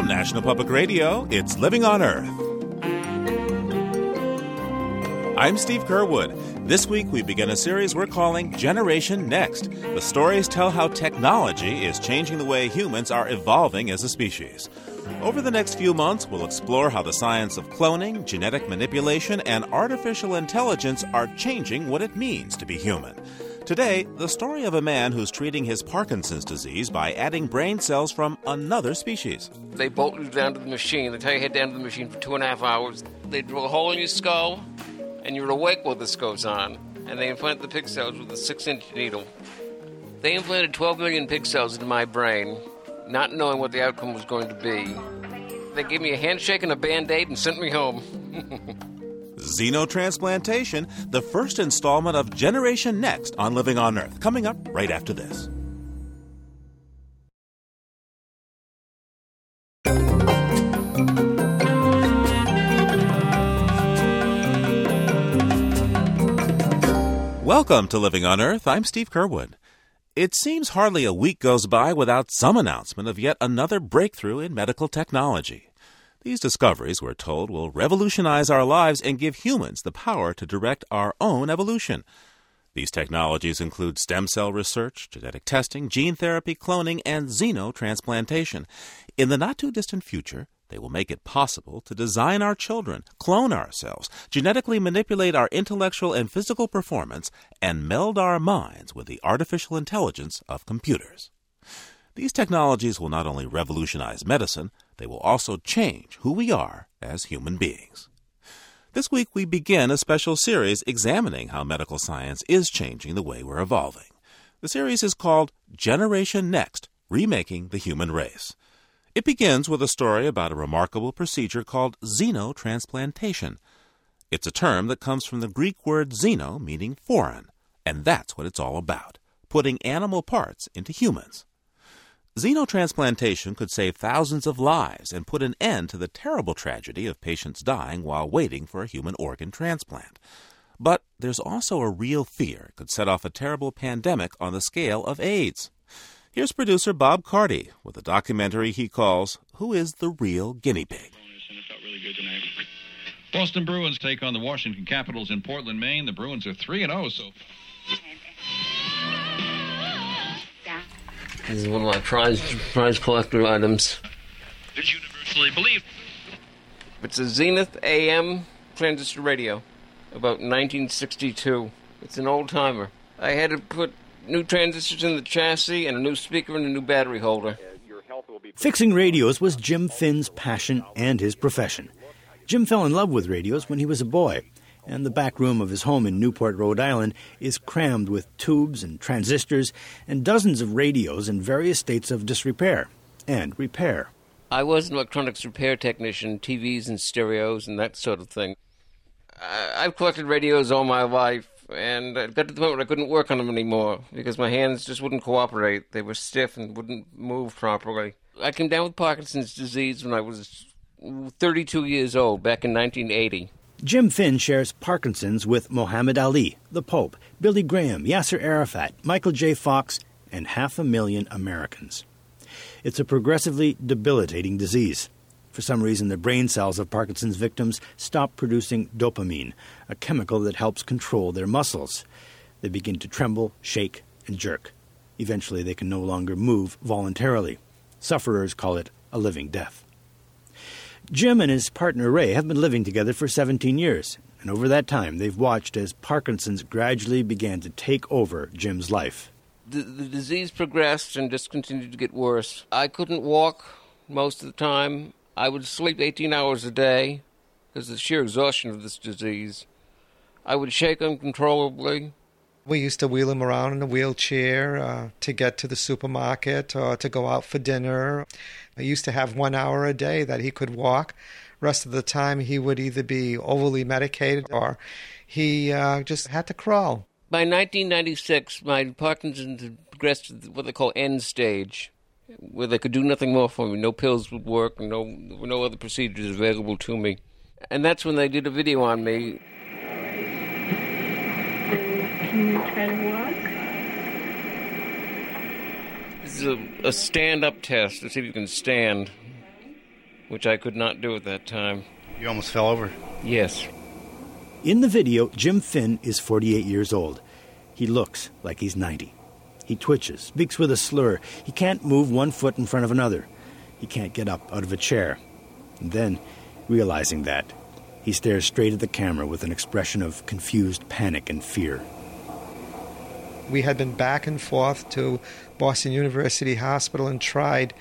From National Public Radio, it's Living on Earth. I'm Steve Curwood. This week we begin a series we're calling Generation Next. The stories tell how technology is changing the way humans are evolving as a species. Over the next few months, we'll explore how the science of cloning, genetic manipulation, and artificial intelligence are changing what it means to be human. Today, the story of a man who's treating his Parkinson's disease by adding brain cells from another species. They bolt you down to the machine. They tie your head down to the machine for two and a half hours. They drill a hole in your skull, and you're awake while this goes on. And they implant the pig cells with a six inch needle. They implanted 12 million pig cells into my brain, not knowing what the outcome was going to be. They gave me a handshake and a band aid and sent me home. Xenotransplantation, the first installment of Generation Next on Living on Earth, coming up right after this. Welcome to Living on Earth. I'm Steve Curwood. It seems hardly a week goes by without some announcement of yet another breakthrough in medical technology. These discoveries, we're told, will revolutionize our lives and give humans the power to direct our own evolution. These technologies include stem cell research, genetic testing, gene therapy, cloning, and xenotransplantation. In the not too distant future, they will make it possible to design our children, clone ourselves, genetically manipulate our intellectual and physical performance, and meld our minds with the artificial intelligence of computers. These technologies will not only revolutionize medicine, they will also change who we are as human beings. This week, we begin a special series examining how medical science is changing the way we're evolving. The series is called Generation Next Remaking the Human Race. It begins with a story about a remarkable procedure called xenotransplantation. It's a term that comes from the Greek word xeno, meaning foreign, and that's what it's all about putting animal parts into humans. Xenotransplantation could save thousands of lives and put an end to the terrible tragedy of patients dying while waiting for a human organ transplant. But there's also a real fear it could set off a terrible pandemic on the scale of AIDS. Here's producer Bob Carty with a documentary he calls Who is the Real Guinea Pig? Boston Bruins take on the Washington Capitals in Portland, Maine. The Bruins are 3 0 so This is one of my prize prize collector items. It's universally believed. It's a Zenith AM transistor radio, about 1962. It's an old timer. I had to put new transistors in the chassis and a new speaker and a new battery holder. Fixing radios was Jim Finn's passion and his profession. Jim fell in love with radios when he was a boy, and the back room of his home in Newport, Rhode Island is crammed with tubes and transistors and dozens of radios in various states of disrepair and repair. I was an electronics repair technician, TVs and stereos and that sort of thing. I've collected radios all my life, and I got to the point where I couldn't work on them anymore because my hands just wouldn't cooperate. They were stiff and wouldn't move properly. I came down with Parkinson's disease when I was 32 years old, back in 1980. Jim Finn shares Parkinson's with Muhammad Ali, the Pope, Billy Graham, Yasser Arafat, Michael J. Fox, and half a million Americans. It's a progressively debilitating disease. For some reason, the brain cells of Parkinson's victims stop producing dopamine, a chemical that helps control their muscles. They begin to tremble, shake, and jerk. Eventually, they can no longer move voluntarily. Sufferers call it a living death. Jim and his partner Ray have been living together for 17 years, and over that time they've watched as Parkinson's gradually began to take over Jim's life. The, the disease progressed and just continued to get worse. I couldn't walk most of the time. I would sleep 18 hours a day because of the sheer exhaustion of this disease. I would shake uncontrollably. We used to wheel him around in a wheelchair uh, to get to the supermarket or to go out for dinner. I used to have one hour a day that he could walk. Rest of the time, he would either be overly medicated or he uh, just had to crawl. By 1996, my Parkinson's had progressed to what they call end stage, where they could do nothing more for me. No pills would work, no, no other procedures available to me. And that's when they did a video on me. Can you try to walk? This is a, a stand up test to see if you can stand. which I could not do at that time. You almost fell over. Yes. In the video, Jim Finn is 48 years old. He looks like he's 90. He twitches, speaks with a slur. He can't move one foot in front of another. He can't get up out of a chair. And then, realizing that, he stares straight at the camera with an expression of confused panic and fear. We had been back and forth to Boston University Hospital and tried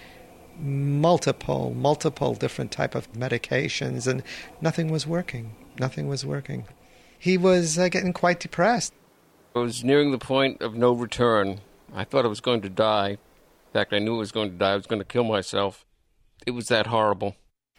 multiple, multiple different type of medications, and nothing was working. Nothing was working. He was uh, getting quite depressed. I was nearing the point of no return. I thought I was going to die. In fact, I knew I was going to die. I was going to kill myself. It was that horrible.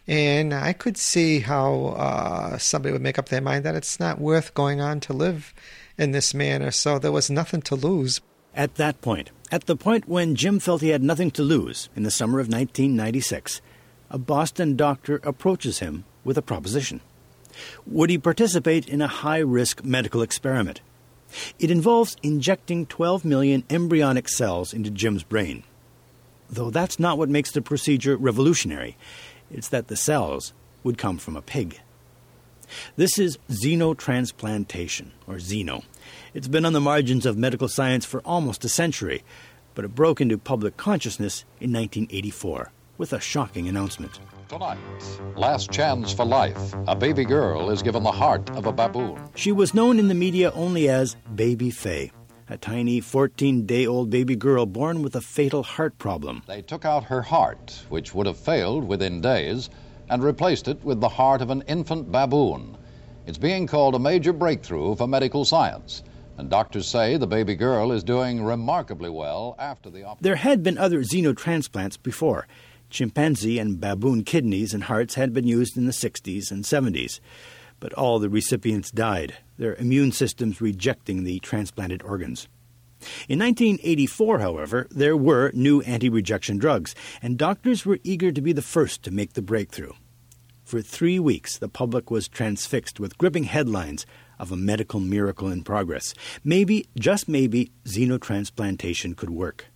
And I could see how uh, somebody would make up their mind that it's not worth going on to live in this manner. So there was nothing to lose. At that point, at the point when Jim felt he had nothing to lose in the summer of 1996, a Boston doctor approaches him with a proposition. Would he participate in a high risk medical experiment? It involves injecting 12 million embryonic cells into Jim's brain. Though that's not what makes the procedure revolutionary, it's that the cells would come from a pig. This is xenotransplantation, or xeno. It's been on the margins of medical science for almost a century, but it broke into public consciousness in 1984 with a shocking announcement. Tonight, last chance for life. A baby girl is given the heart of a baboon. She was known in the media only as Baby Fae, a tiny 14 day old baby girl born with a fatal heart problem. They took out her heart, which would have failed within days, and replaced it with the heart of an infant baboon. It's being called a major breakthrough for medical science. And doctors say the baby girl is doing remarkably well after the operation. There had been other xenotransplants before. Chimpanzee and baboon kidneys and hearts had been used in the 60s and 70s, but all the recipients died, their immune systems rejecting the transplanted organs. In 1984, however, there were new anti rejection drugs, and doctors were eager to be the first to make the breakthrough. For three weeks, the public was transfixed with gripping headlines of a medical miracle in progress. Maybe, just maybe, xenotransplantation could work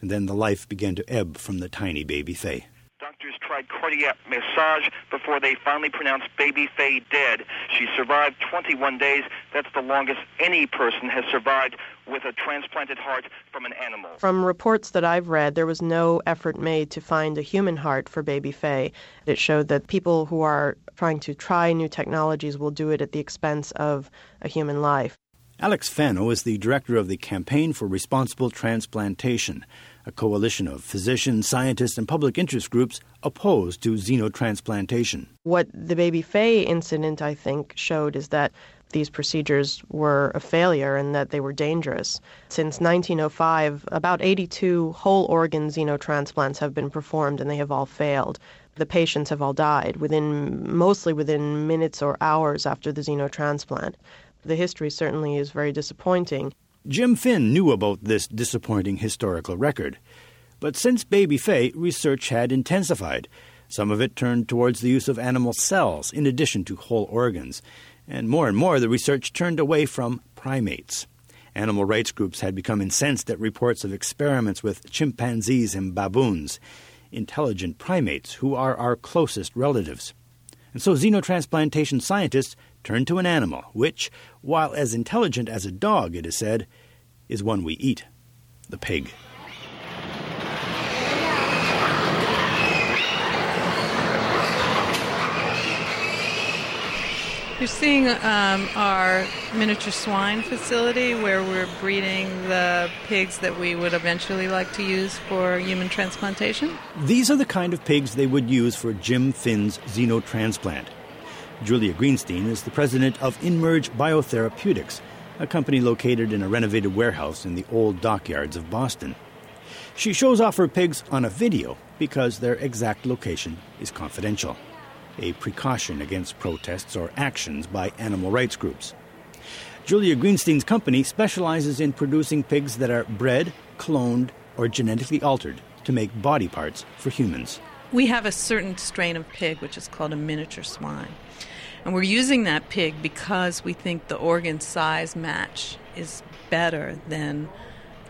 and then the life began to ebb from the tiny baby Fae. Doctors tried cardiac massage before they finally pronounced baby Fae dead. She survived 21 days. That's the longest any person has survived with a transplanted heart from an animal. From reports that I've read, there was no effort made to find a human heart for baby Fae. It showed that people who are trying to try new technologies will do it at the expense of a human life. Alex Fano is the director of the Campaign for Responsible Transplantation, a coalition of physicians, scientists, and public interest groups opposed to xenotransplantation. What the Baby Fae incident, I think, showed is that these procedures were a failure and that they were dangerous. Since 1905, about 82 whole organ xenotransplants have been performed and they have all failed. The patients have all died within mostly within minutes or hours after the xenotransplant. The history certainly is very disappointing. Jim Finn knew about this disappointing historical record. But since Baby Fae, research had intensified. Some of it turned towards the use of animal cells in addition to whole organs. And more and more, the research turned away from primates. Animal rights groups had become incensed at reports of experiments with chimpanzees and baboons, intelligent primates who are our closest relatives. And so xenotransplantation scientists turned to an animal, which, while as intelligent as a dog, it is said, is one we eat the pig. You're seeing um, our miniature swine facility where we're breeding the pigs that we would eventually like to use for human transplantation. These are the kind of pigs they would use for Jim Finn's xenotransplant. Julia Greenstein is the president of Immerge Biotherapeutics, a company located in a renovated warehouse in the old dockyards of Boston. She shows off her pigs on a video because their exact location is confidential, a precaution against protests or actions by animal rights groups. Julia Greenstein's company specializes in producing pigs that are bred, cloned, or genetically altered to make body parts for humans. We have a certain strain of pig which is called a miniature swine. And we're using that pig because we think the organ size match is better than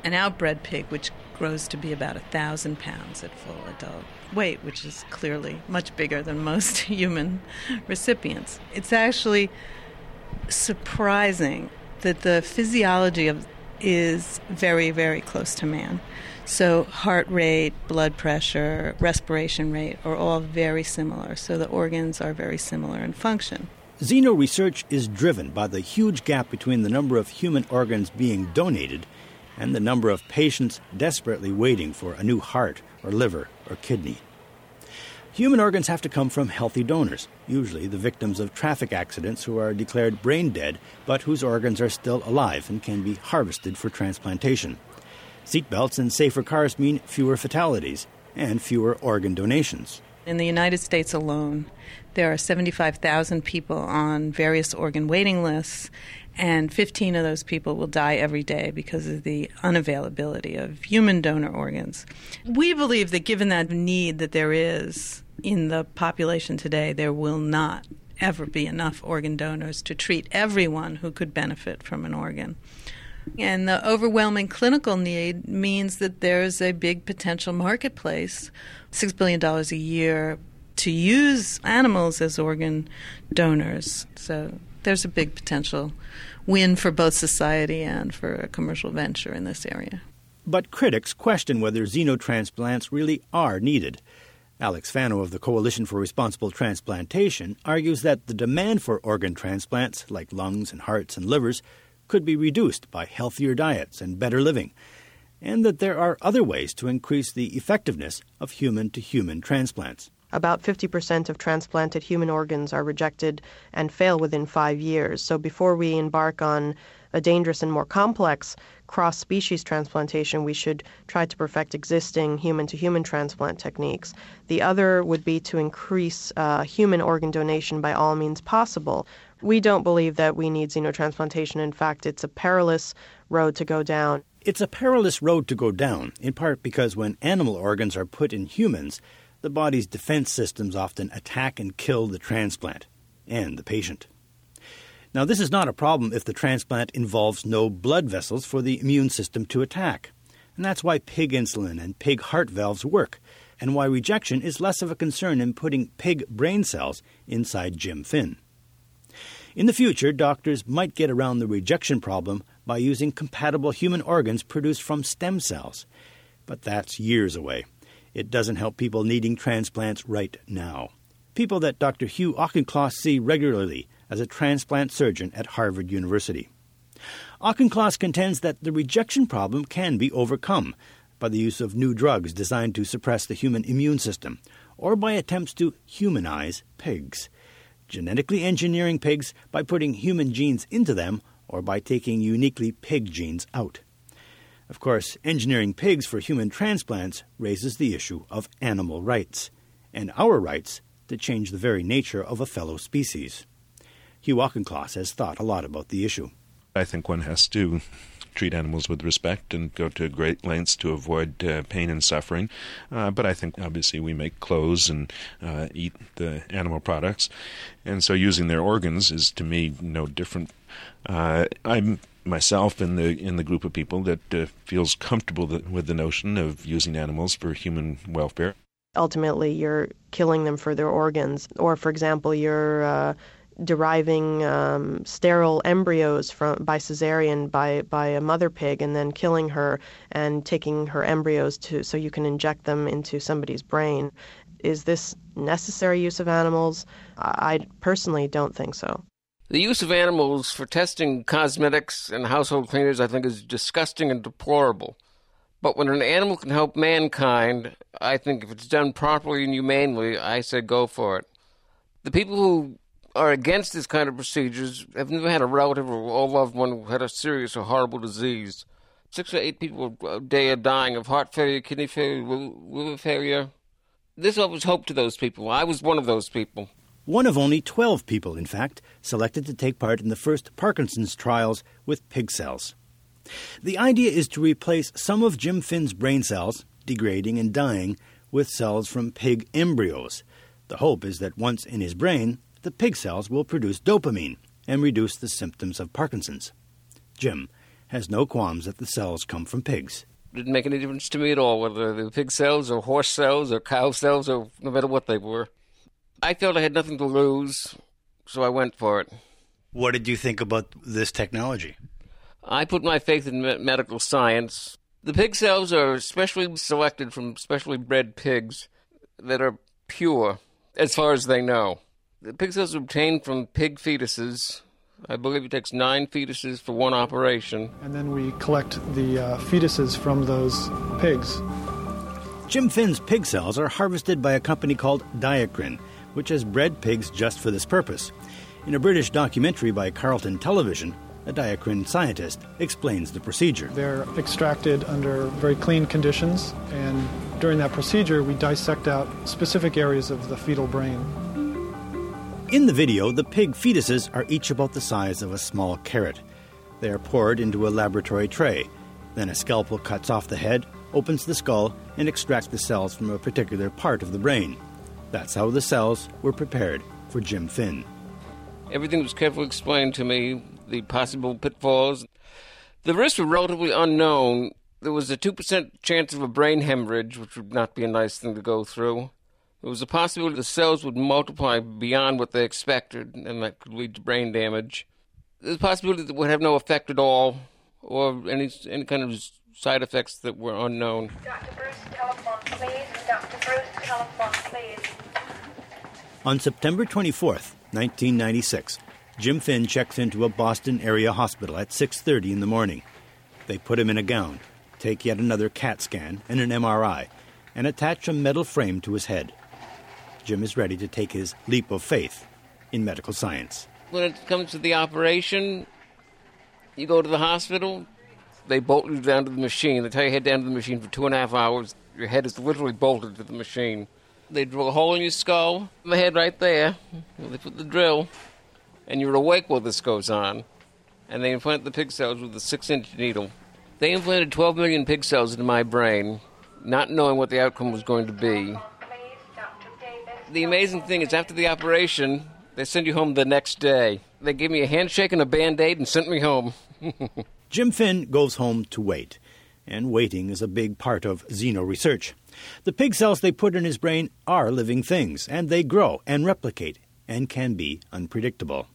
an outbred pig, which grows to be about a thousand pounds at full adult weight, which is clearly much bigger than most human recipients. It's actually surprising that the physiology of is very, very close to man. So, heart rate, blood pressure, respiration rate are all very similar. So, the organs are very similar in function. Xeno research is driven by the huge gap between the number of human organs being donated and the number of patients desperately waiting for a new heart or liver or kidney. Human organs have to come from healthy donors, usually the victims of traffic accidents who are declared brain dead but whose organs are still alive and can be harvested for transplantation. Seatbelts and safer cars mean fewer fatalities and fewer organ donations. In the United States alone, there are 75,000 people on various organ waiting lists, and 15 of those people will die every day because of the unavailability of human donor organs. We believe that given that need that there is in the population today, there will not ever be enough organ donors to treat everyone who could benefit from an organ. And the overwhelming clinical need means that there's a big potential marketplace, $6 billion a year, to use animals as organ donors. So there's a big potential win for both society and for a commercial venture in this area. But critics question whether xenotransplants really are needed. Alex Fano of the Coalition for Responsible Transplantation argues that the demand for organ transplants, like lungs and hearts and livers, could be reduced by healthier diets and better living, and that there are other ways to increase the effectiveness of human to human transplants. About 50% of transplanted human organs are rejected and fail within five years. So before we embark on a dangerous and more complex cross species transplantation, we should try to perfect existing human to human transplant techniques. The other would be to increase uh, human organ donation by all means possible. We don't believe that we need xenotransplantation. In fact, it's a perilous road to go down. It's a perilous road to go down, in part because when animal organs are put in humans, the body's defense systems often attack and kill the transplant and the patient. Now, this is not a problem if the transplant involves no blood vessels for the immune system to attack. And that's why pig insulin and pig heart valves work, and why rejection is less of a concern in putting pig brain cells inside Jim Finn. In the future, doctors might get around the rejection problem by using compatible human organs produced from stem cells. But that's years away. It doesn't help people needing transplants right now. People that Dr. Hugh Auchincloss see regularly as a transplant surgeon at Harvard University. Auchincloss contends that the rejection problem can be overcome by the use of new drugs designed to suppress the human immune system, or by attempts to humanize pigs. Genetically engineering pigs by putting human genes into them, or by taking uniquely pig genes out. Of course, engineering pigs for human transplants raises the issue of animal rights, and our rights to change the very nature of a fellow species. Hugh Auchincloss has thought a lot about the issue. I think one has to treat animals with respect and go to great lengths to avoid uh, pain and suffering. Uh, but I think obviously we make clothes and uh, eat the animal products, and so using their organs is to me no different. Uh, I'm myself in the in the group of people that uh, feels comfortable with the notion of using animals for human welfare. Ultimately, you're killing them for their organs, or for example, you're uh, deriving um, sterile embryos from by cesarean by by a mother pig and then killing her and taking her embryos to so you can inject them into somebody's brain. Is this necessary use of animals? I personally don't think so. The use of animals for testing cosmetics and household cleaners, I think, is disgusting and deplorable. But when an animal can help mankind, I think if it's done properly and humanely, I say go for it. The people who are against this kind of procedures have never had a relative or a loved one who had a serious or horrible disease. Six or eight people a day are dying of heart failure, kidney failure, liver failure. This offers hope to those people. I was one of those people. One of only 12 people, in fact, selected to take part in the first Parkinson's trials with pig cells. The idea is to replace some of Jim Finn's brain cells, degrading and dying, with cells from pig embryos. The hope is that once in his brain, the pig cells will produce dopamine and reduce the symptoms of Parkinson's. Jim has no qualms that the cells come from pigs. Didn't make any difference to me at all, whether they were pig cells or horse cells or cow cells or no matter what they were. I felt I had nothing to lose, so I went for it. What did you think about this technology? I put my faith in me- medical science. The pig cells are specially selected from specially bred pigs that are pure, as far as they know. The pig cells are obtained from pig fetuses. I believe it takes nine fetuses for one operation. And then we collect the uh, fetuses from those pigs. Jim Finn's pig cells are harvested by a company called Diacrin, which has bred pigs just for this purpose. In a British documentary by Carlton Television, a Diacrin scientist explains the procedure. They're extracted under very clean conditions, and during that procedure, we dissect out specific areas of the fetal brain. In the video, the pig fetuses are each about the size of a small carrot. They are poured into a laboratory tray. Then a scalpel cuts off the head, opens the skull, and extracts the cells from a particular part of the brain. That's how the cells were prepared for Jim Finn. Everything was carefully explained to me, the possible pitfalls. The risks were relatively unknown. There was a 2% chance of a brain hemorrhage, which would not be a nice thing to go through. There was a possibility the cells would multiply beyond what they expected, and that could lead to brain damage. There's a possibility that would have no effect at all, or any any kind of side effects that were unknown. Dr. Bruce, telephone, please. Dr. Bruce, telephone, please. On September 24th, 1996, Jim Finn checks into a Boston area hospital at 6:30 in the morning. They put him in a gown, take yet another CAT scan and an MRI, and attach a metal frame to his head. Jim is ready to take his leap of faith in medical science. When it comes to the operation, you go to the hospital, they bolt you down to the machine. They tell you head down to the machine for two and a half hours. Your head is literally bolted to the machine. They drill a hole in your skull, the head right there. They put the drill, and you're awake while this goes on. And they implant the pig cells with a six inch needle. They implanted 12 million pig cells into my brain, not knowing what the outcome was going to be. The amazing thing is, after the operation, they send you home the next day. They gave me a handshake and a band aid and sent me home. Jim Finn goes home to wait, and waiting is a big part of xeno research. The pig cells they put in his brain are living things, and they grow and replicate and can be unpredictable.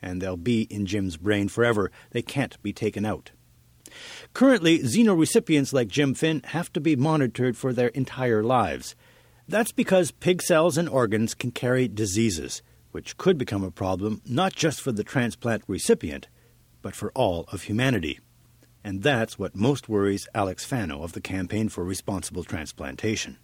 And they'll be in Jim's brain forever. They can't be taken out. Currently, xeno recipients like Jim Finn have to be monitored for their entire lives. That's because pig cells and organs can carry diseases, which could become a problem not just for the transplant recipient, but for all of humanity. And that's what most worries Alex Fano of the Campaign for Responsible Transplantation.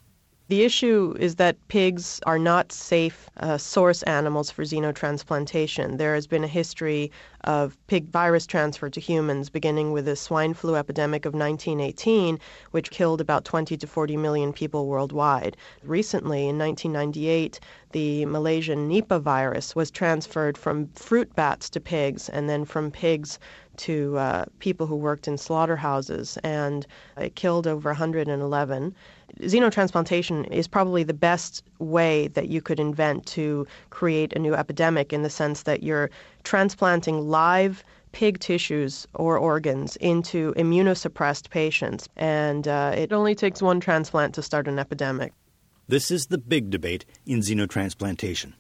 The issue is that pigs are not safe uh, source animals for xenotransplantation. There has been a history of pig virus transfer to humans, beginning with the swine flu epidemic of 1918, which killed about 20 to 40 million people worldwide. Recently, in 1998, the Malaysian Nipah virus was transferred from fruit bats to pigs and then from pigs to uh, people who worked in slaughterhouses, and it killed over 111 xenotransplantation is probably the best way that you could invent to create a new epidemic in the sense that you're transplanting live pig tissues or organs into immunosuppressed patients. And uh, it only takes one transplant to start an epidemic. This is the big debate in xenotransplantation.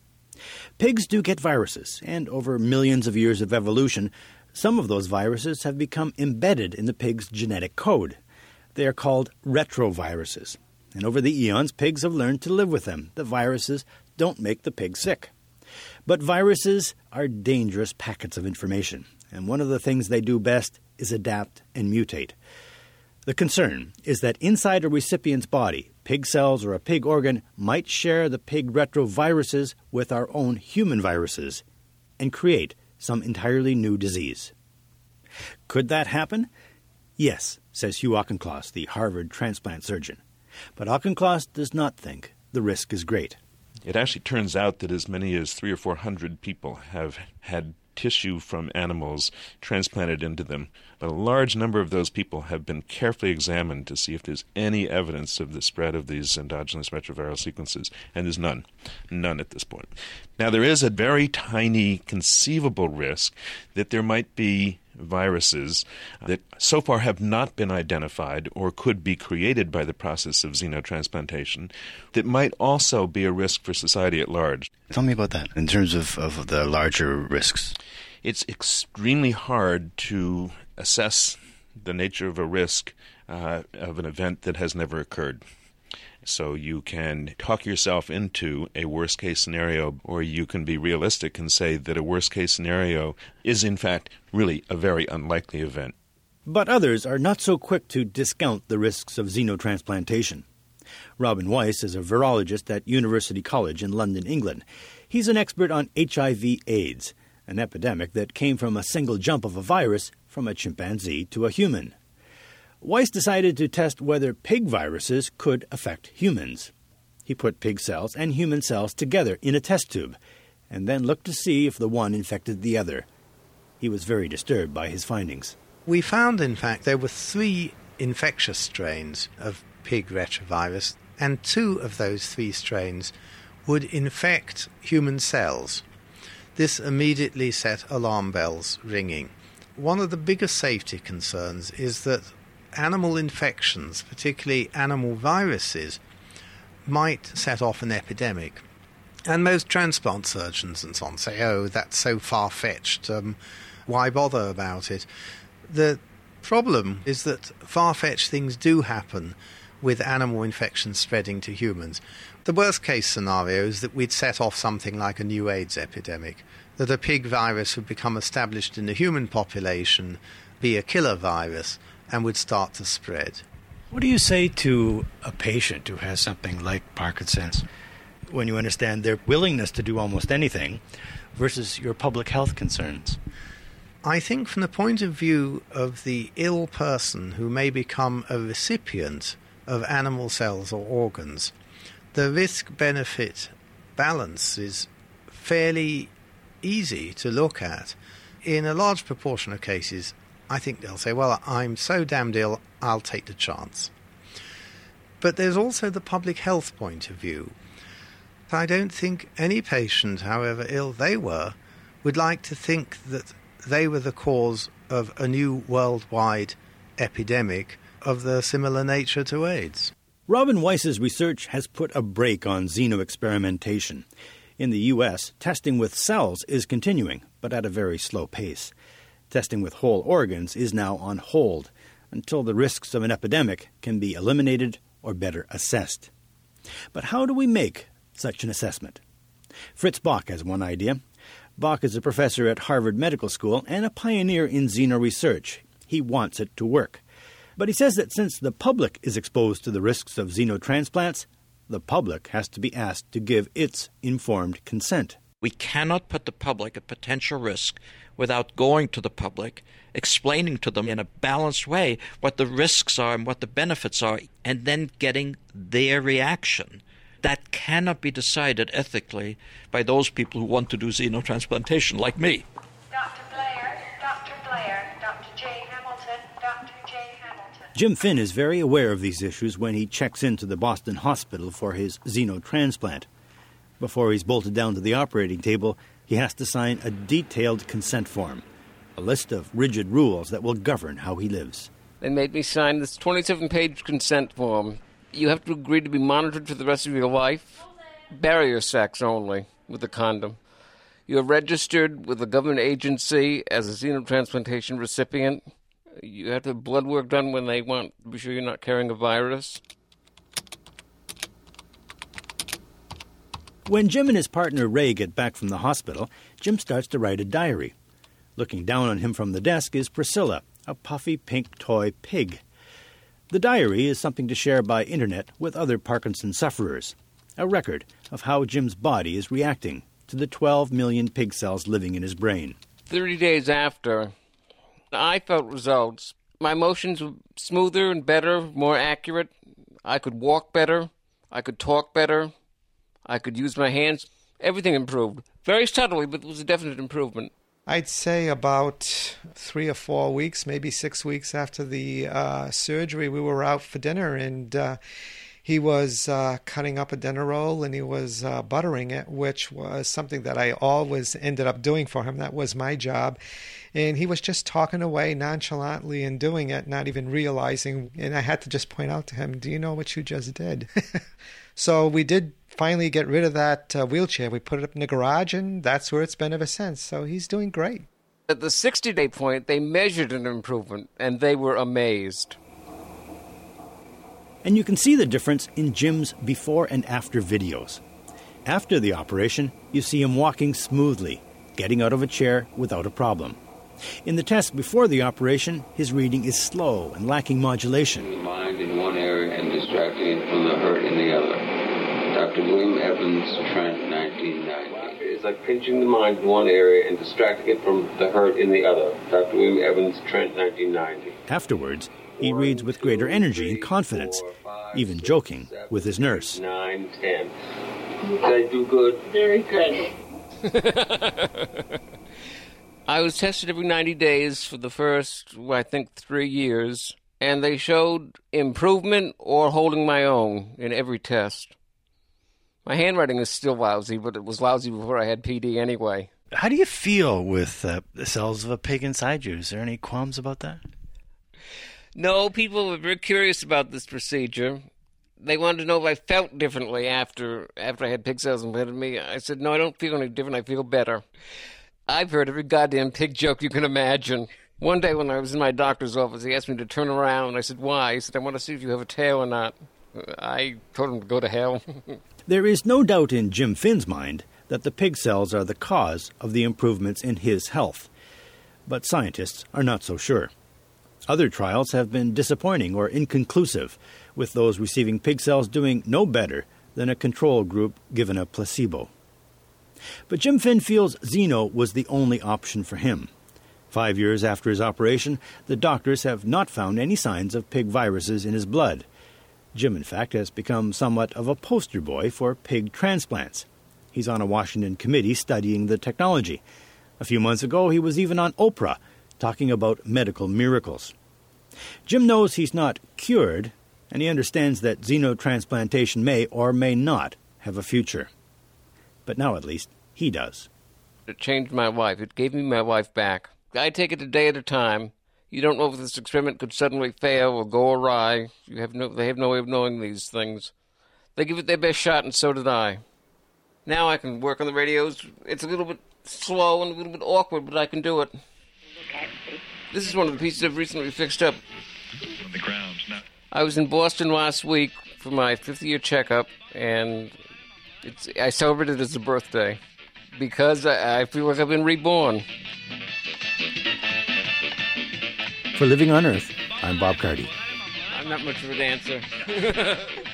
Pigs do get viruses, and over millions of years of evolution, some of those viruses have become embedded in the pig's genetic code. They are called retroviruses. And over the eons, pigs have learned to live with them. The viruses don't make the pig sick. But viruses are dangerous packets of information, and one of the things they do best is adapt and mutate. The concern is that inside a recipient's body, pig cells or a pig organ might share the pig retroviruses with our own human viruses and create some entirely new disease. Could that happen? Yes, says Hugh Auchincloss, the Harvard transplant surgeon. But Auchincloss does not think the risk is great. It actually turns out that as many as three or four hundred people have had tissue from animals transplanted into them. But a large number of those people have been carefully examined to see if there's any evidence of the spread of these endogenous retroviral sequences, and there's none. None at this point. Now, there is a very tiny conceivable risk that there might be viruses that so far have not been identified or could be created by the process of xenotransplantation that might also be a risk for society at large. Tell me about that in terms of, of the larger risks. It's extremely hard to assess the nature of a risk uh, of an event that has never occurred. So you can talk yourself into a worst case scenario, or you can be realistic and say that a worst case scenario is, in fact, really a very unlikely event. But others are not so quick to discount the risks of xenotransplantation. Robin Weiss is a virologist at University College in London, England. He's an expert on HIV AIDS, an epidemic that came from a single jump of a virus from a chimpanzee to a human. Weiss decided to test whether pig viruses could affect humans. He put pig cells and human cells together in a test tube and then looked to see if the one infected the other. He was very disturbed by his findings. We found, in fact, there were three infectious strains of pig retrovirus, and two of those three strains would infect human cells. This immediately set alarm bells ringing. One of the biggest safety concerns is that animal infections, particularly animal viruses, might set off an epidemic. And most transplant surgeons and so on say, oh, that's so far fetched, um, why bother about it? The problem is that far fetched things do happen with animal infections spreading to humans. The worst case scenario is that we'd set off something like a new AIDS epidemic, that a pig virus would become established in the human population, be a killer virus, and would start to spread. What do you say to a patient who has something like Parkinson's when you understand their willingness to do almost anything versus your public health concerns? I think, from the point of view of the ill person who may become a recipient of animal cells or organs, the risk benefit balance is fairly easy to look at. In a large proportion of cases, I think they'll say, well, I'm so damned ill, I'll take the chance. But there's also the public health point of view. I don't think any patient, however ill they were, would like to think that they were the cause of a new worldwide epidemic of the similar nature to AIDS. Robin Weiss's research has put a brake on xenoexperimentation. In the U.S., testing with cells is continuing, but at a very slow pace. Testing with whole organs is now on hold until the risks of an epidemic can be eliminated or better assessed. But how do we make such an assessment? Fritz Bach has one idea. Bach is a professor at Harvard Medical School and a pioneer in xeno research. He wants it to work. But he says that since the public is exposed to the risks of xenotransplants, the public has to be asked to give its informed consent. We cannot put the public at potential risk without going to the public, explaining to them in a balanced way what the risks are and what the benefits are, and then getting their reaction. That cannot be decided ethically by those people who want to do xenotransplantation, like me. Jim Finn is very aware of these issues when he checks into the Boston Hospital for his xenotransplant. Before he's bolted down to the operating table, he has to sign a detailed consent form, a list of rigid rules that will govern how he lives. They made me sign this 27 page consent form. You have to agree to be monitored for the rest of your life. Barrier sex only with a condom. You're registered with a government agency as a xenotransplantation recipient. You have to have blood work done when they want to be sure you're not carrying a virus. When Jim and his partner Ray get back from the hospital, Jim starts to write a diary. Looking down on him from the desk is Priscilla, a puffy pink toy pig. The diary is something to share by internet with other Parkinson sufferers, a record of how Jim's body is reacting to the 12 million pig cells living in his brain. 30 days after, I felt results. My motions were smoother and better, more accurate. I could walk better. I could talk better. I could use my hands. Everything improved. Very subtly, but it was a definite improvement. I'd say about three or four weeks, maybe six weeks after the uh, surgery, we were out for dinner, and uh, he was uh, cutting up a dinner roll and he was uh, buttering it, which was something that I always ended up doing for him. That was my job. And he was just talking away nonchalantly and doing it, not even realizing. And I had to just point out to him, Do you know what you just did? so we did finally get rid of that uh, wheelchair. We put it up in the garage, and that's where it's been ever since. So he's doing great. At the 60 day point, they measured an improvement and they were amazed. And you can see the difference in Jim's before and after videos. After the operation, you see him walking smoothly, getting out of a chair without a problem. In the test before the operation, his reading is slow and lacking modulation. The mind in one area and distracting it from the hurt in the other. Dr. William Evans, Trent, 1990. It's like pinching the mind in one area and distracting it from the hurt in the other. Dr. William Evans, Trent, 1990. Afterwards, he reads with greater energy and confidence, even joking with his nurse. Nine, ten. Did I do good? Very good. I was tested every 90 days for the first, I think, three years, and they showed improvement or holding my own in every test. My handwriting is still lousy, but it was lousy before I had PD anyway. How do you feel with uh, the cells of a pig inside you? Is there any qualms about that? No, people were very curious about this procedure. They wanted to know if I felt differently after after I had pig cells implanted in me. I said, no, I don't feel any different. I feel better. I've heard every goddamn pig joke you can imagine. One day when I was in my doctor's office, he asked me to turn around. I said, why? He said, I want to see if you have a tail or not. I told him to go to hell. there is no doubt in Jim Finn's mind that the pig cells are the cause of the improvements in his health. But scientists are not so sure. Other trials have been disappointing or inconclusive, with those receiving pig cells doing no better than a control group given a placebo. But Jim Finn feels Xeno was the only option for him. Five years after his operation, the doctors have not found any signs of pig viruses in his blood. Jim, in fact, has become somewhat of a poster boy for pig transplants. He's on a Washington committee studying the technology. A few months ago, he was even on Oprah talking about medical miracles. Jim knows he's not cured, and he understands that xenotransplantation may or may not have a future. But now, at least, he does. It changed my life. It gave me my life back. I take it a day at a time. You don't know if this experiment could suddenly fail or go awry. You have no, they have no way of knowing these things. They give it their best shot, and so did I. Now I can work on the radios. It's a little bit slow and a little bit awkward, but I can do it. This is one of the pieces I've recently fixed up. On the ground. Now, I was in Boston last week for my fifth year checkup, and it's I celebrated it as a birthday because I, I feel like I've been reborn. For Living on Earth, I'm Bob Carty. I'm not much of a dancer.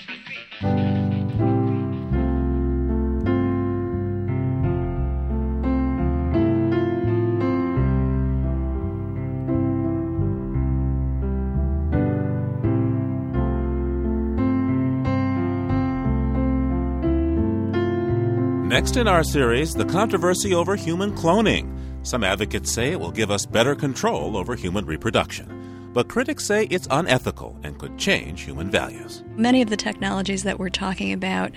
Next in our series, the controversy over human cloning. Some advocates say it will give us better control over human reproduction. But critics say it's unethical and could change human values. Many of the technologies that we're talking about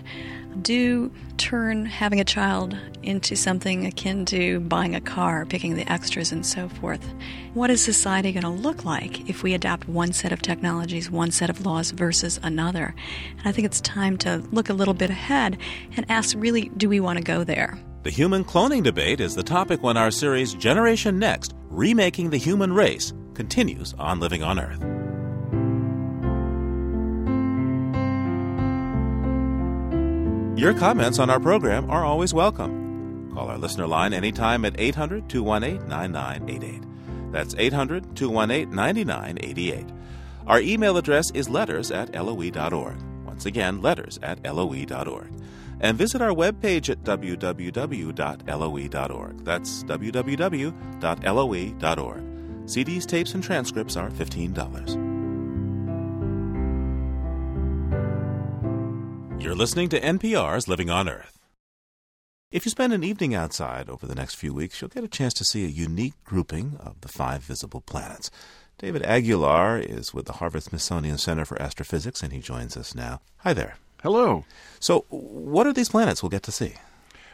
do turn having a child into something akin to buying a car, picking the extras, and so forth. What is society going to look like if we adopt one set of technologies, one set of laws versus another? And I think it's time to look a little bit ahead and ask really, do we want to go there? The human cloning debate is the topic when our series Generation Next Remaking the Human Race continues on Living on Earth. Your comments on our program are always welcome. Call our listener line anytime at 800 218 9988. That's 800 218 9988. Our email address is letters at loe.org. Once again, letters at loe.org. And visit our webpage at www.loe.org. That's www.loe.org. CDs, tapes, and transcripts are $15. You're listening to NPR's Living on Earth. If you spend an evening outside over the next few weeks, you'll get a chance to see a unique grouping of the five visible planets. David Aguilar is with the Harvard Smithsonian Center for Astrophysics, and he joins us now. Hi there. Hello. So, what are these planets we'll get to see?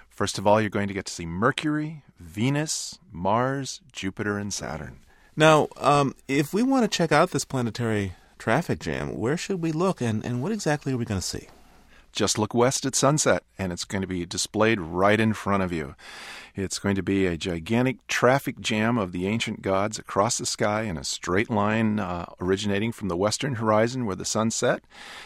First of all, you're going to get to see Mercury, Venus, Mars, Jupiter, and Saturn. Now, um, if we want to check out this planetary traffic jam, where should we look, and, and what exactly are we going to see? Just look west at sunset, and it's going to be displayed right in front of you. It's going to be a gigantic traffic jam of the ancient gods across the sky in a straight line uh, originating from the western horizon where the sun set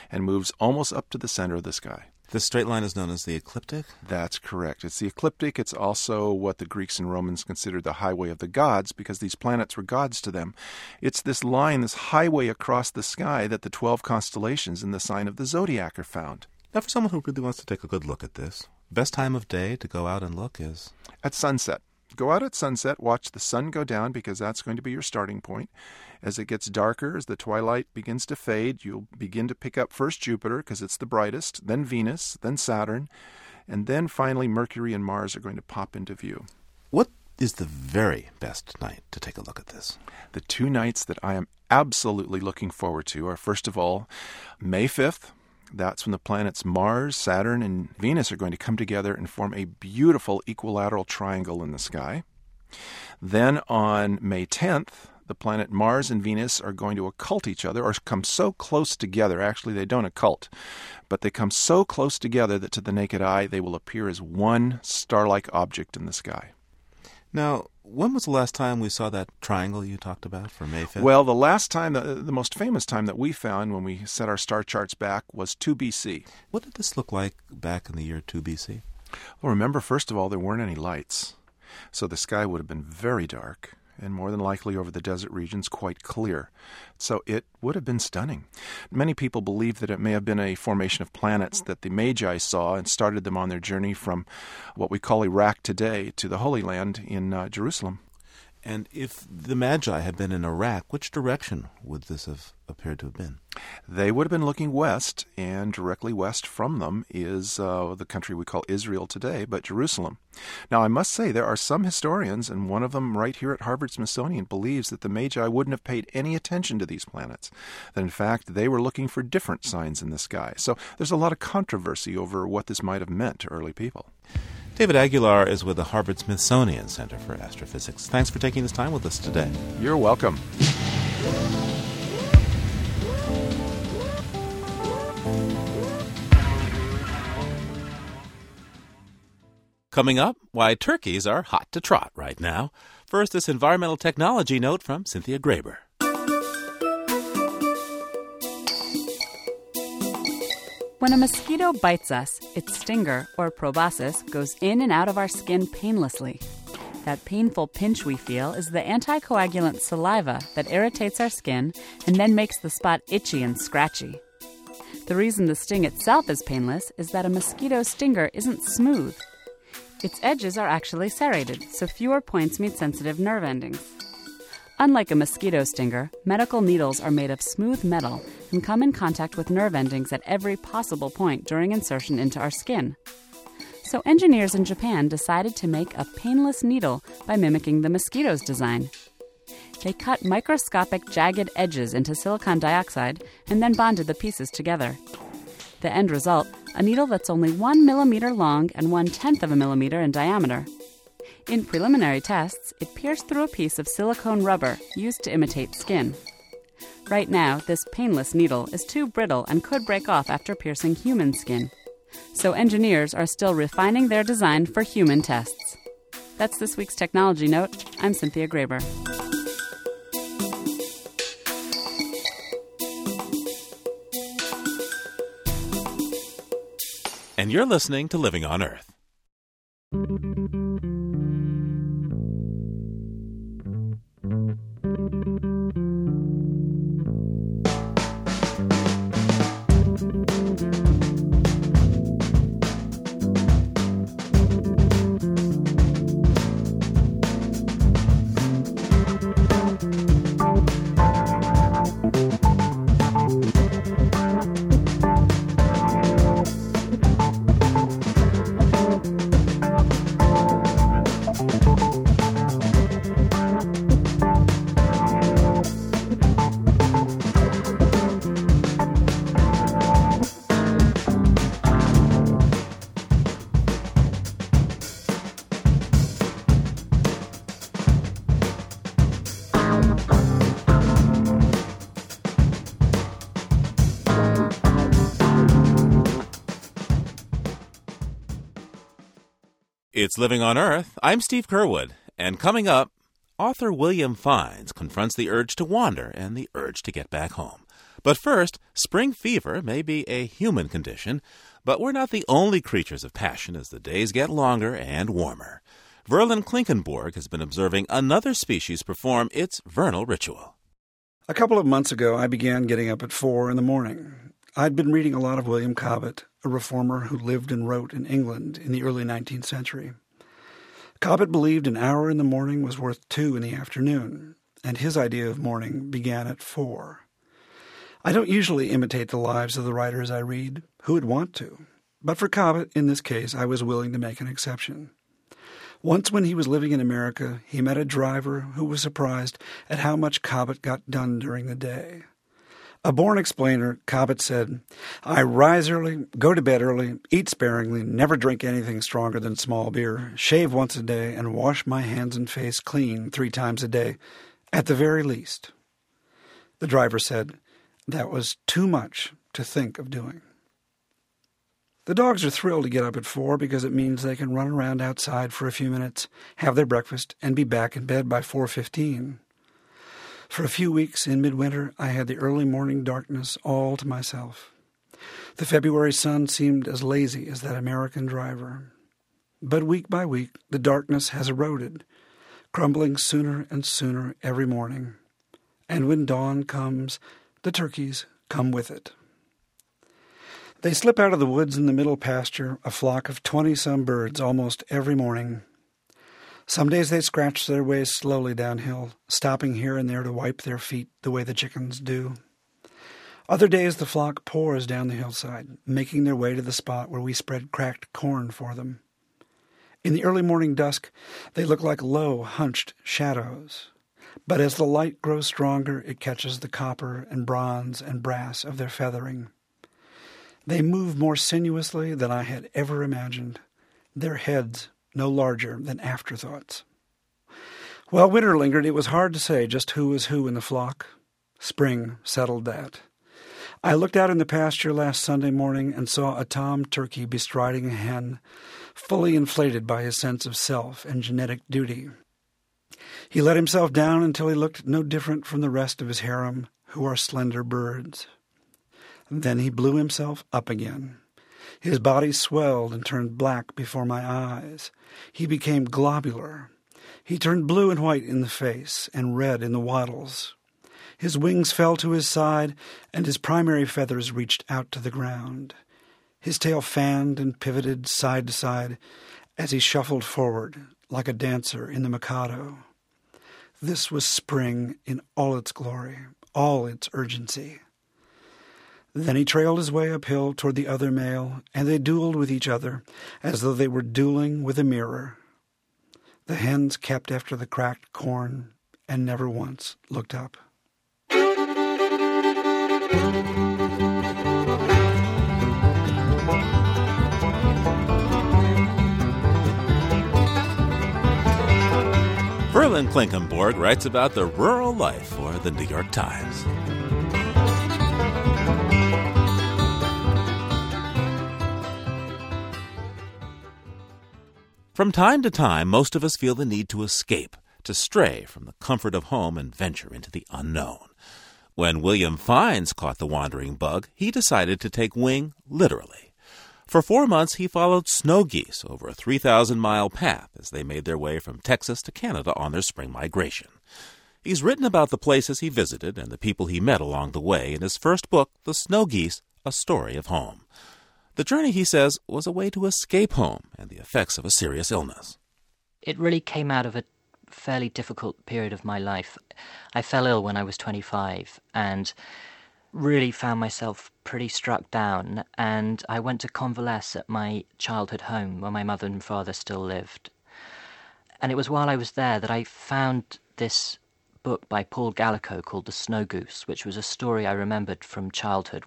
and moves almost up to the center of the sky. The straight line is known as the ecliptic? That's correct. It's the ecliptic. It's also what the Greeks and Romans considered the highway of the gods because these planets were gods to them. It's this line, this highway across the sky that the 12 constellations in the sign of the zodiac are found. Now, for someone who really wants to take a good look at this, best time of day to go out and look is? At sunset. Go out at sunset, watch the sun go down because that's going to be your starting point. As it gets darker, as the twilight begins to fade, you'll begin to pick up first Jupiter because it's the brightest, then Venus, then Saturn, and then finally Mercury and Mars are going to pop into view. What is the very best night to take a look at this? The two nights that I am absolutely looking forward to are first of all, May 5th, that's when the planets Mars, Saturn, and Venus are going to come together and form a beautiful equilateral triangle in the sky. Then on May 10th, the planet Mars and Venus are going to occult each other or come so close together. Actually, they don't occult, but they come so close together that to the naked eye they will appear as one star like object in the sky. Now, when was the last time we saw that triangle you talked about for May 5th? Well, the last time, the, the most famous time that we found when we set our star charts back was 2 BC. What did this look like back in the year 2 BC? Well, remember, first of all, there weren't any lights. So the sky would have been very dark and more than likely over the desert regions quite clear. So it would have been stunning. Many people believe that it may have been a formation of planets that the Magi saw and started them on their journey from what we call Iraq today to the Holy Land in uh, Jerusalem. And if the Magi had been in Iraq, which direction would this have appeared to have been? They would have been looking west, and directly west from them is uh, the country we call Israel today, but Jerusalem. Now, I must say, there are some historians, and one of them right here at Harvard Smithsonian believes that the Magi wouldn't have paid any attention to these planets. That, in fact, they were looking for different signs in the sky. So there's a lot of controversy over what this might have meant to early people. David Aguilar is with the Harvard Smithsonian Center for Astrophysics. Thanks for taking this time with us today. You're welcome. Coming up, why turkeys are hot to trot right now. First, this environmental technology note from Cynthia Graber. When a mosquito bites us, its stinger, or proboscis, goes in and out of our skin painlessly. That painful pinch we feel is the anticoagulant saliva that irritates our skin and then makes the spot itchy and scratchy. The reason the sting itself is painless is that a mosquito stinger isn't smooth. Its edges are actually serrated, so fewer points meet sensitive nerve endings. Unlike a mosquito stinger, medical needles are made of smooth metal and come in contact with nerve endings at every possible point during insertion into our skin. So, engineers in Japan decided to make a painless needle by mimicking the mosquito's design. They cut microscopic jagged edges into silicon dioxide and then bonded the pieces together. The end result a needle that's only one millimeter long and one tenth of a millimeter in diameter. In preliminary tests, it pierced through a piece of silicone rubber used to imitate skin. Right now, this painless needle is too brittle and could break off after piercing human skin. So engineers are still refining their design for human tests. That's this week's Technology Note. I'm Cynthia Graber. And you're listening to Living on Earth. Living on Earth. I'm Steve Curwood, and coming up, author William Fiennes confronts the urge to wander and the urge to get back home. But first, spring fever may be a human condition, but we're not the only creatures of passion as the days get longer and warmer. Verlin Klinkenborg has been observing another species perform its vernal ritual. A couple of months ago, I began getting up at four in the morning. I'd been reading a lot of William Cobbett, a reformer who lived and wrote in England in the early 19th century. Cobbett believed an hour in the morning was worth two in the afternoon, and his idea of morning began at four. I don't usually imitate the lives of the writers I read. Who would want to? But for Cobbett, in this case, I was willing to make an exception. Once, when he was living in America, he met a driver who was surprised at how much Cobbett got done during the day. A born explainer, Cobbett said, I rise early, go to bed early, eat sparingly, never drink anything stronger than small beer, shave once a day, and wash my hands and face clean three times a day, at the very least. The driver said, That was too much to think of doing. The dogs are thrilled to get up at four because it means they can run around outside for a few minutes, have their breakfast, and be back in bed by 4:15. For a few weeks in midwinter, I had the early morning darkness all to myself. The February sun seemed as lazy as that American driver. But week by week, the darkness has eroded, crumbling sooner and sooner every morning. And when dawn comes, the turkeys come with it. They slip out of the woods in the middle pasture, a flock of twenty some birds almost every morning. Some days they scratch their way slowly downhill, stopping here and there to wipe their feet the way the chickens do. Other days the flock pours down the hillside, making their way to the spot where we spread cracked corn for them. In the early morning dusk, they look like low, hunched shadows. But as the light grows stronger, it catches the copper and bronze and brass of their feathering. They move more sinuously than I had ever imagined, their heads no larger than afterthoughts. While winter lingered, it was hard to say just who was who in the flock. Spring settled that. I looked out in the pasture last Sunday morning and saw a tom turkey bestriding a hen, fully inflated by his sense of self and genetic duty. He let himself down until he looked no different from the rest of his harem, who are slender birds. Then he blew himself up again. His body swelled and turned black before my eyes. He became globular. He turned blue and white in the face and red in the wattles. His wings fell to his side, and his primary feathers reached out to the ground. His tail fanned and pivoted side to side as he shuffled forward like a dancer in the Mikado. This was spring in all its glory, all its urgency. Then he trailed his way uphill toward the other male, and they dueled with each other as though they were dueling with a mirror. The hens kept after the cracked corn and never once looked up. Verlin Klinkenborg writes about the rural life for the New York Times. From time to time, most of us feel the need to escape, to stray from the comfort of home and venture into the unknown. When William Fiennes caught the wandering bug, he decided to take wing literally. For four months, he followed snow geese over a 3,000 mile path as they made their way from Texas to Canada on their spring migration. He's written about the places he visited and the people he met along the way in his first book, The Snow Geese A Story of Home. The journey, he says, was a way to escape home and the effects of a serious illness. It really came out of a fairly difficult period of my life. I fell ill when I was 25 and really found myself pretty struck down. And I went to convalesce at my childhood home where my mother and father still lived. And it was while I was there that I found this book by Paul Gallico called The Snow Goose, which was a story I remembered from childhood.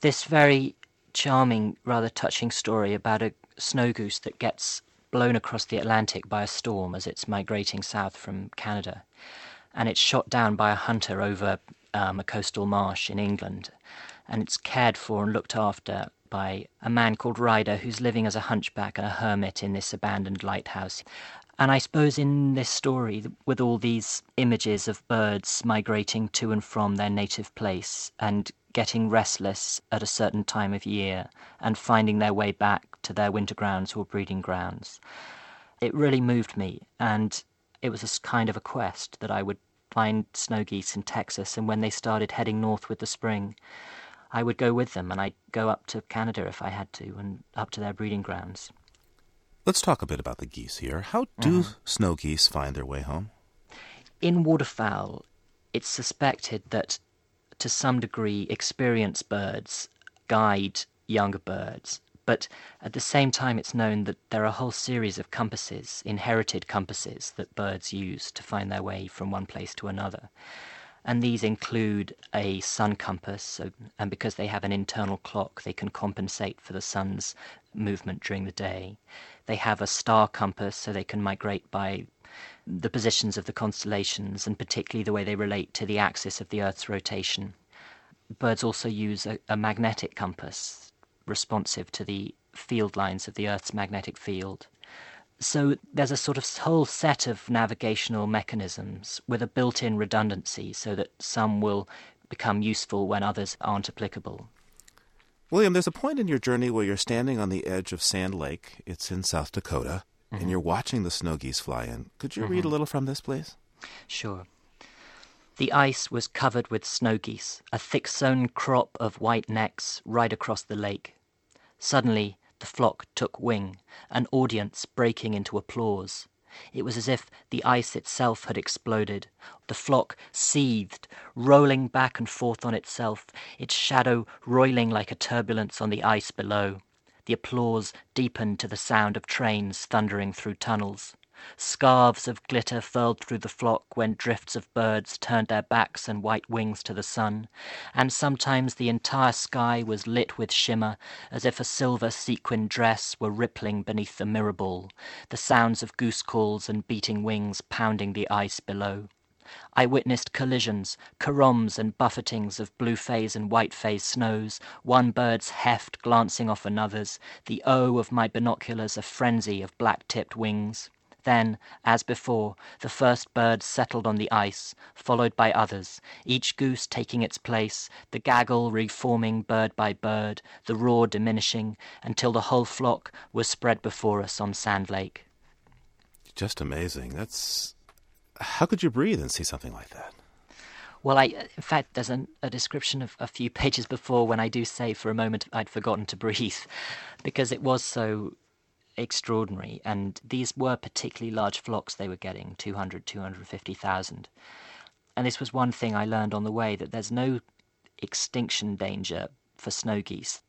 This very charming, rather touching story about a snow goose that gets blown across the Atlantic by a storm as it's migrating south from Canada. And it's shot down by a hunter over um, a coastal marsh in England. And it's cared for and looked after by a man called Ryder who's living as a hunchback and a hermit in this abandoned lighthouse. And I suppose in this story, with all these images of birds migrating to and from their native place and getting restless at a certain time of year and finding their way back to their winter grounds or breeding grounds, it really moved me. And it was a kind of a quest that I would find snow geese in Texas. And when they started heading north with the spring, I would go with them and I'd go up to Canada if I had to and up to their breeding grounds. Let's talk a bit about the geese here. How do Mhm. snow geese find their way home? In waterfowl, it's suspected that to some degree experienced birds guide younger birds, but at the same time it's known that there are a whole series of compasses, inherited compasses, that birds use to find their way from one place to another. And these include a sun compass, so, and because they have an internal clock, they can compensate for the sun's movement during the day. They have a star compass, so they can migrate by the positions of the constellations and particularly the way they relate to the axis of the Earth's rotation. Birds also use a, a magnetic compass responsive to the field lines of the Earth's magnetic field. So there's a sort of whole set of navigational mechanisms with a built in redundancy so that some will become useful when others aren't applicable. William, there's a point in your journey where you're standing on the edge of Sand Lake. It's in South Dakota, Mhm. and you're watching the snow geese fly in. Could you read a Mhm. little from this, please? Sure. The ice was covered with snow geese, a thick sown crop of white necks right across the lake. Suddenly, the flock took wing, an audience breaking into applause. It was as if the ice itself had exploded. The flock seethed, rolling back and forth on itself, its shadow roiling like a turbulence on the ice below. The applause deepened to the sound of trains thundering through tunnels. Scarves of glitter furled through the flock when drifts of birds turned their backs and white wings to the sun, and sometimes the entire sky was lit with shimmer, as if a silver sequined dress were rippling beneath the mirror ball, the sounds of goose calls and beating wings pounding the ice below. I witnessed collisions, caroms and buffetings of blue phase and white phase snows, one bird's heft glancing off another's, the O of my binoculars a frenzy of black tipped wings. Then, as before, the first bird settled on the ice, followed by others, each goose taking its place, the gaggle reforming bird by bird, the roar diminishing, until the whole flock was spread before us on Sand Lake. Just amazing. That's. How could you breathe and see something like that? Well, I, in fact, there's an, a description of a few pages before when I do say for a moment I'd forgotten to breathe because it was so extraordinary. And these were particularly large flocks they were getting 200, 250,000. And this was one thing I learned on the way that there's no extinction danger for snow geese.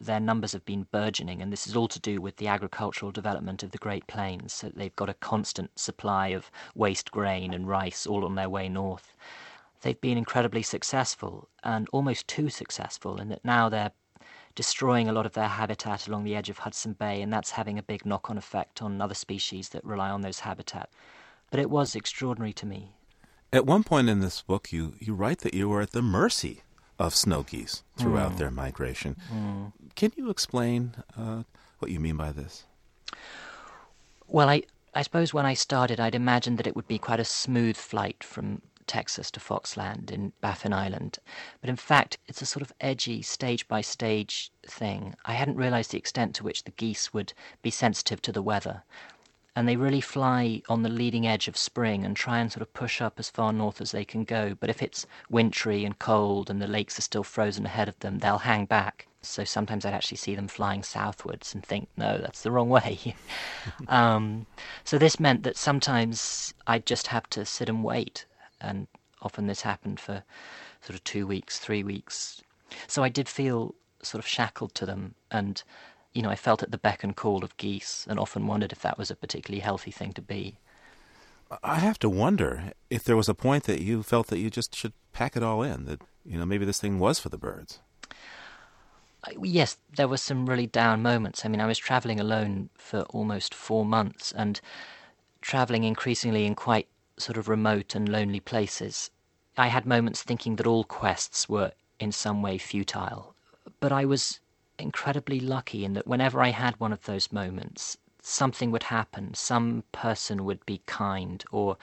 Their numbers have been burgeoning, and this is all to do with the agricultural development of the Great Plains. So they've got a constant supply of waste grain and rice all on their way north. They've been incredibly successful, and almost too successful, in that now they're destroying a lot of their habitat along the edge of Hudson Bay, and that's having a big knock on effect on other species that rely on those habitat. But it was extraordinary to me. At one point in this book, you, you write that you were at the mercy of snow geese throughout Mm. their migration. Mm. Can you explain uh, what you mean by this? Well, I, I suppose when I started, I'd imagined that it would be quite a smooth flight from Texas to Foxland in Baffin Island. But in fact, it's a sort of edgy, stage by stage thing. I hadn't realized the extent to which the geese would be sensitive to the weather. And they really fly on the leading edge of spring and try and sort of push up as far north as they can go. But if it's wintry and cold and the lakes are still frozen ahead of them, they'll hang back. So sometimes I'd actually see them flying southwards and think, no, that's the wrong way. um, so this meant that sometimes I'd just have to sit and wait. And often this happened for sort of two weeks, three weeks. So I did feel sort of shackled to them. And, you know, I felt at the beck and call of geese and often wondered if that was a particularly healthy thing to be. I have to wonder if there was a point that you felt that you just should pack it all in, that, you know, maybe this thing was for the birds. Yes, there were some really down moments. I mean, I was traveling alone for almost four months and traveling increasingly in quite sort of remote and lonely places. I had moments thinking that all quests were in some way futile, but I was incredibly lucky in that whenever I had one of those moments, something would happen. Some person would be kind, or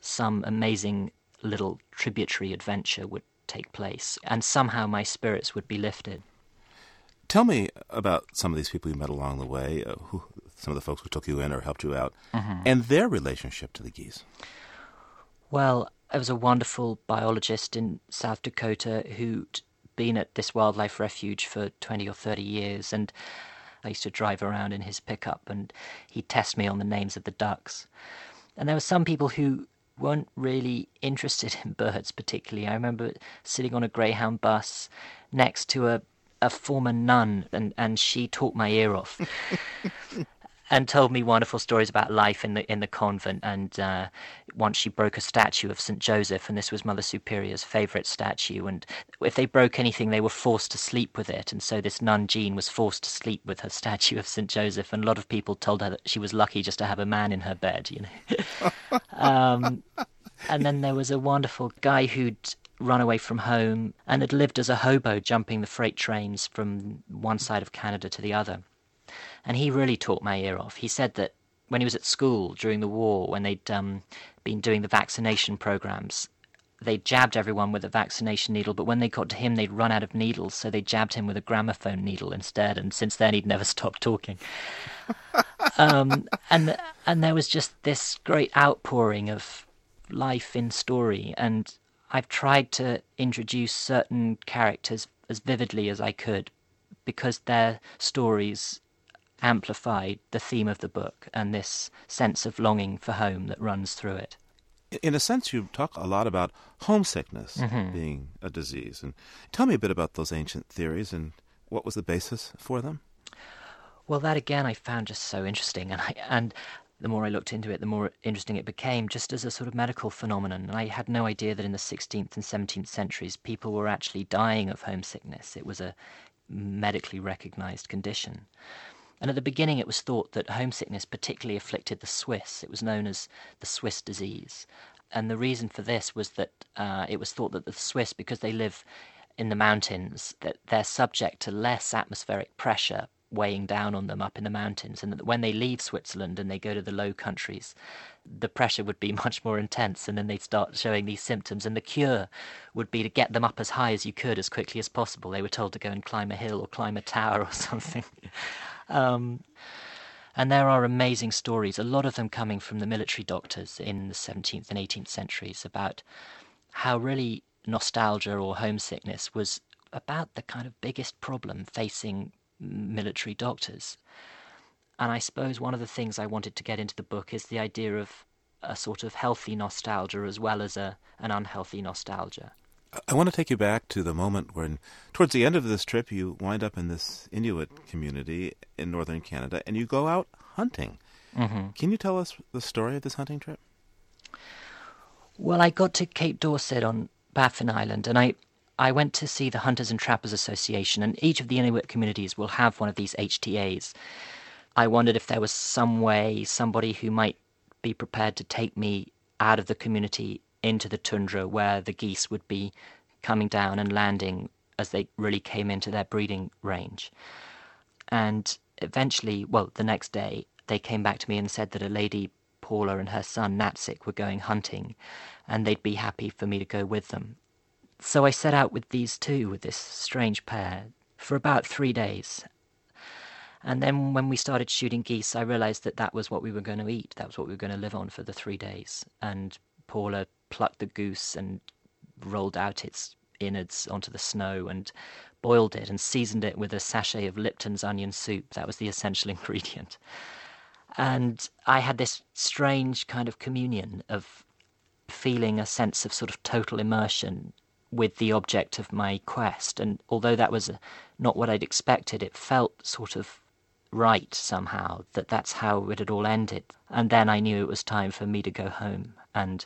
some amazing little tributary adventure would take place, and somehow my spirits would be lifted. Tell me about some of these people you met along the way, uh, who, some of the folks who took you in or helped you out, Mhm. and their relationship to the geese. Well, there was a wonderful biologist in South Dakota who'd been at this wildlife refuge for 20 or 30 years, and I used to drive around in his pickup, and he'd test me on the names of the ducks. And there were some people who weren't really interested in birds particularly. I remember sitting on a Greyhound bus next to a, a former nun, and, and she talked my ear off. and told me wonderful stories about life in the in the convent. And uh, once she broke a statue of Saint Joseph, and this was Mother Superior's favourite statue. And if they broke anything, they were forced to sleep with it. And so this nun Jean was forced to sleep with her statue of Saint Joseph. And a lot of people told her that she was lucky just to have a man in her bed. You know. um, and then there was a wonderful guy who'd run away from home and had lived as a hobo jumping the freight trains from one side of Canada to the other. And he really talked my ear off. He said that when he was at school during the war, when they'd um, been doing the vaccination programs, they jabbed everyone with a vaccination needle, but when they got to him, they'd run out of needles, so they jabbed him with a gramophone needle instead. And since then, he'd never stopped talking. um, and and there was just this great outpouring of life in story, and I've tried to introduce certain characters as vividly as I could, because their stories amplified the theme of the book and this sense of longing for home that runs through it. In a sense, you talk a lot about homesickness Mhm. being a disease. And tell me a bit about those ancient theories and what was the basis for them. Well, that again I found just so interesting, and I, and the more I looked into it, the more interesting it became, just as a sort of medical phenomenon. And I had no idea that in the 16th and 17th centuries, people were actually dying of homesickness. It was a medically recognized condition. And at the beginning, it was thought that homesickness particularly afflicted the Swiss. It was known as the Swiss disease. And the reason for this was that uh, it was thought that the Swiss, because they live in the mountains, that they're subject to less atmospheric pressure weighing down on them up in the mountains, and that when they leave Switzerland and they go to the low countries, the pressure would be much more intense, and then they'd start showing these symptoms. And the cure would be to get them up as high as you could as quickly as possible. They were told to go and climb a hill or climb a tower or something. Um, and there are amazing stories, a lot of them coming from the military doctors in the 17th and 18th centuries, about how really nostalgia or homesickness was about the kind of biggest problem facing military doctors. And I suppose one of the things I wanted to get into the book is the idea of a sort of healthy nostalgia as well as a, an unhealthy nostalgia. I want to take you back to the moment when, towards the end of this trip, you wind up in this Inuit community in northern Canada and you go out hunting. Mhm. Can you tell us the story of this hunting trip? Well, I got to Cape Dorset on Baffin Island, and I, I went to see the Hunters and Trappers Association, and each of the Inuit communities will have one of these HTAs. I wondered if there was some way, somebody who might be prepared to take me out of the community into the tundra where the geese would be coming down and landing as they really came into their breeding range. And eventually, well, the next day, they came back to me and said that a lady, Paula, and her son, Natsik, were going hunting, and they'd be happy for me to go with them. So I set out with these two, with this strange pair, for about three days. And then when we started shooting geese, I realized that that was what we were going to eat. That was what we were going to live on for the three days. And Paula plucked the goose and rolled out its innards onto the snow and boiled it and seasoned it with a sachet of Lipton's onion soup. That was the essential ingredient. And I had this strange kind of communion of feeling a sense of sort of total immersion with the object of my quest. And although that was uh, not what I'd expected, it felt sort of right somehow that that's how it had all ended. And then I knew it was time for me to go home. And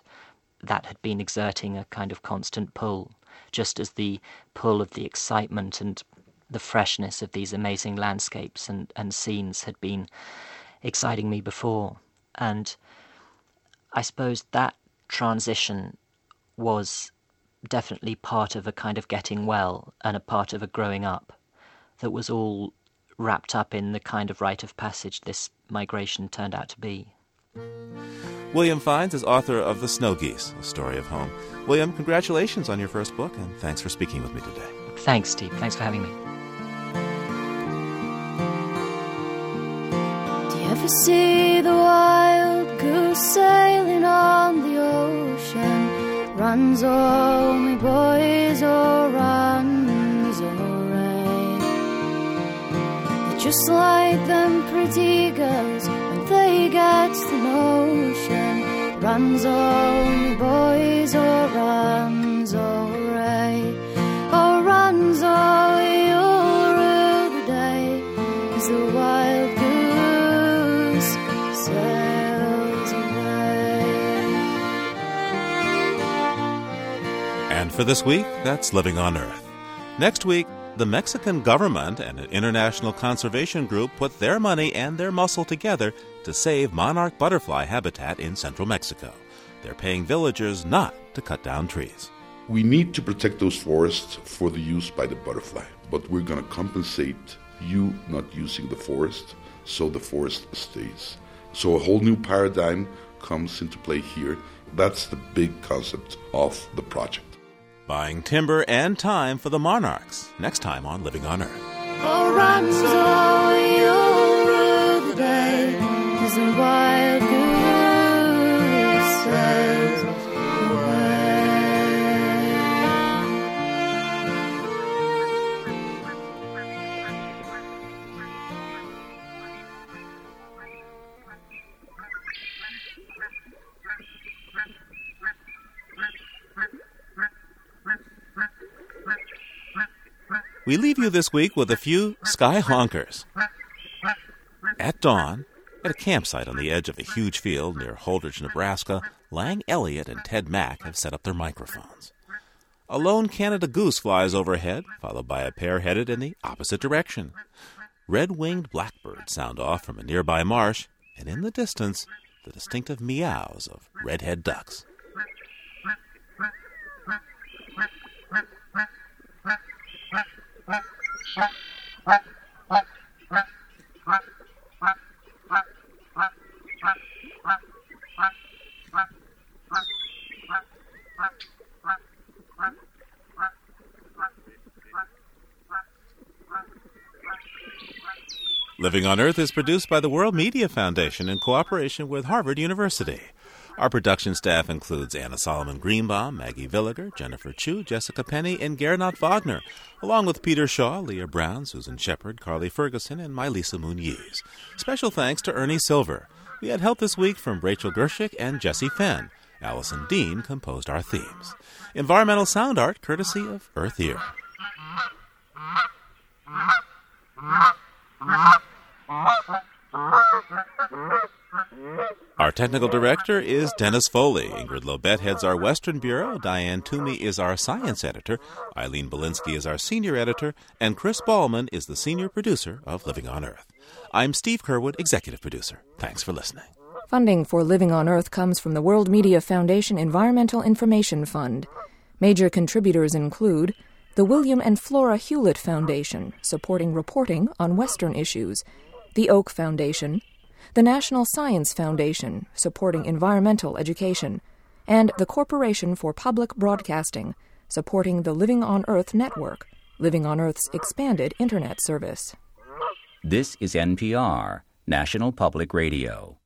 that had been exerting a kind of constant pull, just as the pull of the excitement and the freshness of these amazing landscapes and, and scenes had been exciting me before. And I suppose that transition was definitely part of a kind of getting well and a part of a growing up. that was all wrapped up in the kind of rite of passage this migration turned out to be. William Fiennes is author of The Snow Geese, A Story of Home. William, congratulations on your first book, and thanks for speaking with me today. Thanks, Steve. Thanks for having me. Do you ever see the wild goose sailing on the ocean? Runs oh me boys, oh runs oh They're just like them pretty girls when they get the notion. Runs me boys, oh runs oh Oh runs oh you'll the day as the wild. And for this week, that's Living on Earth. Next week, the Mexican government and an international conservation group put their money and their muscle together to save monarch butterfly habitat in central Mexico. They're paying villagers not to cut down trees. We need to protect those forests for the use by the butterfly, but we're going to compensate you not using the forest so the forest stays. So a whole new paradigm comes into play here. That's the big concept of the project. Buying timber and time for the monarchs. Next time on Living on Earth. Rue the day We leave you this week with a few sky honkers. At dawn, at a campsite on the edge of a huge field near Holdrege, Nebraska, Lang Elliott and Ted Mack have set up their microphones. A lone Canada goose flies overhead, followed by a pair headed in the opposite direction. Red winged blackbirds sound off from a nearby marsh, and in the distance, the distinctive meows of redhead ducks. Living on Earth is produced by the World Media Foundation in cooperation with Harvard University. Our production staff includes Anna Solomon Greenbaum, Maggie Villiger, Jennifer Chu, Jessica Penny, and Gernot Wagner, along with Peter Shaw, Leah Brown, Susan Shepard, Carly Ferguson, and Mylisa Muniz. Special thanks to Ernie Silver. We had help this week from Rachel Gershick and Jesse Fenn. Allison Dean composed our themes. Environmental sound art courtesy of Earth Ear. Technical director is Dennis Foley. Ingrid Lobet heads our Western Bureau. Diane Toomey is our science editor. Eileen Bolinsky is our senior editor. And Chris Ballman is the senior producer of Living on Earth. I'm Steve Curwood, executive producer. Thanks for listening. Funding for Living on Earth comes from the World Media Foundation Environmental Information Fund. Major contributors include the William and Flora Hewlett Foundation, supporting reporting on Western issues, the Oak Foundation, the National Science Foundation, supporting environmental education, and the Corporation for Public Broadcasting, supporting the Living on Earth network, Living on Earth's expanded Internet service. This is NPR, National Public Radio.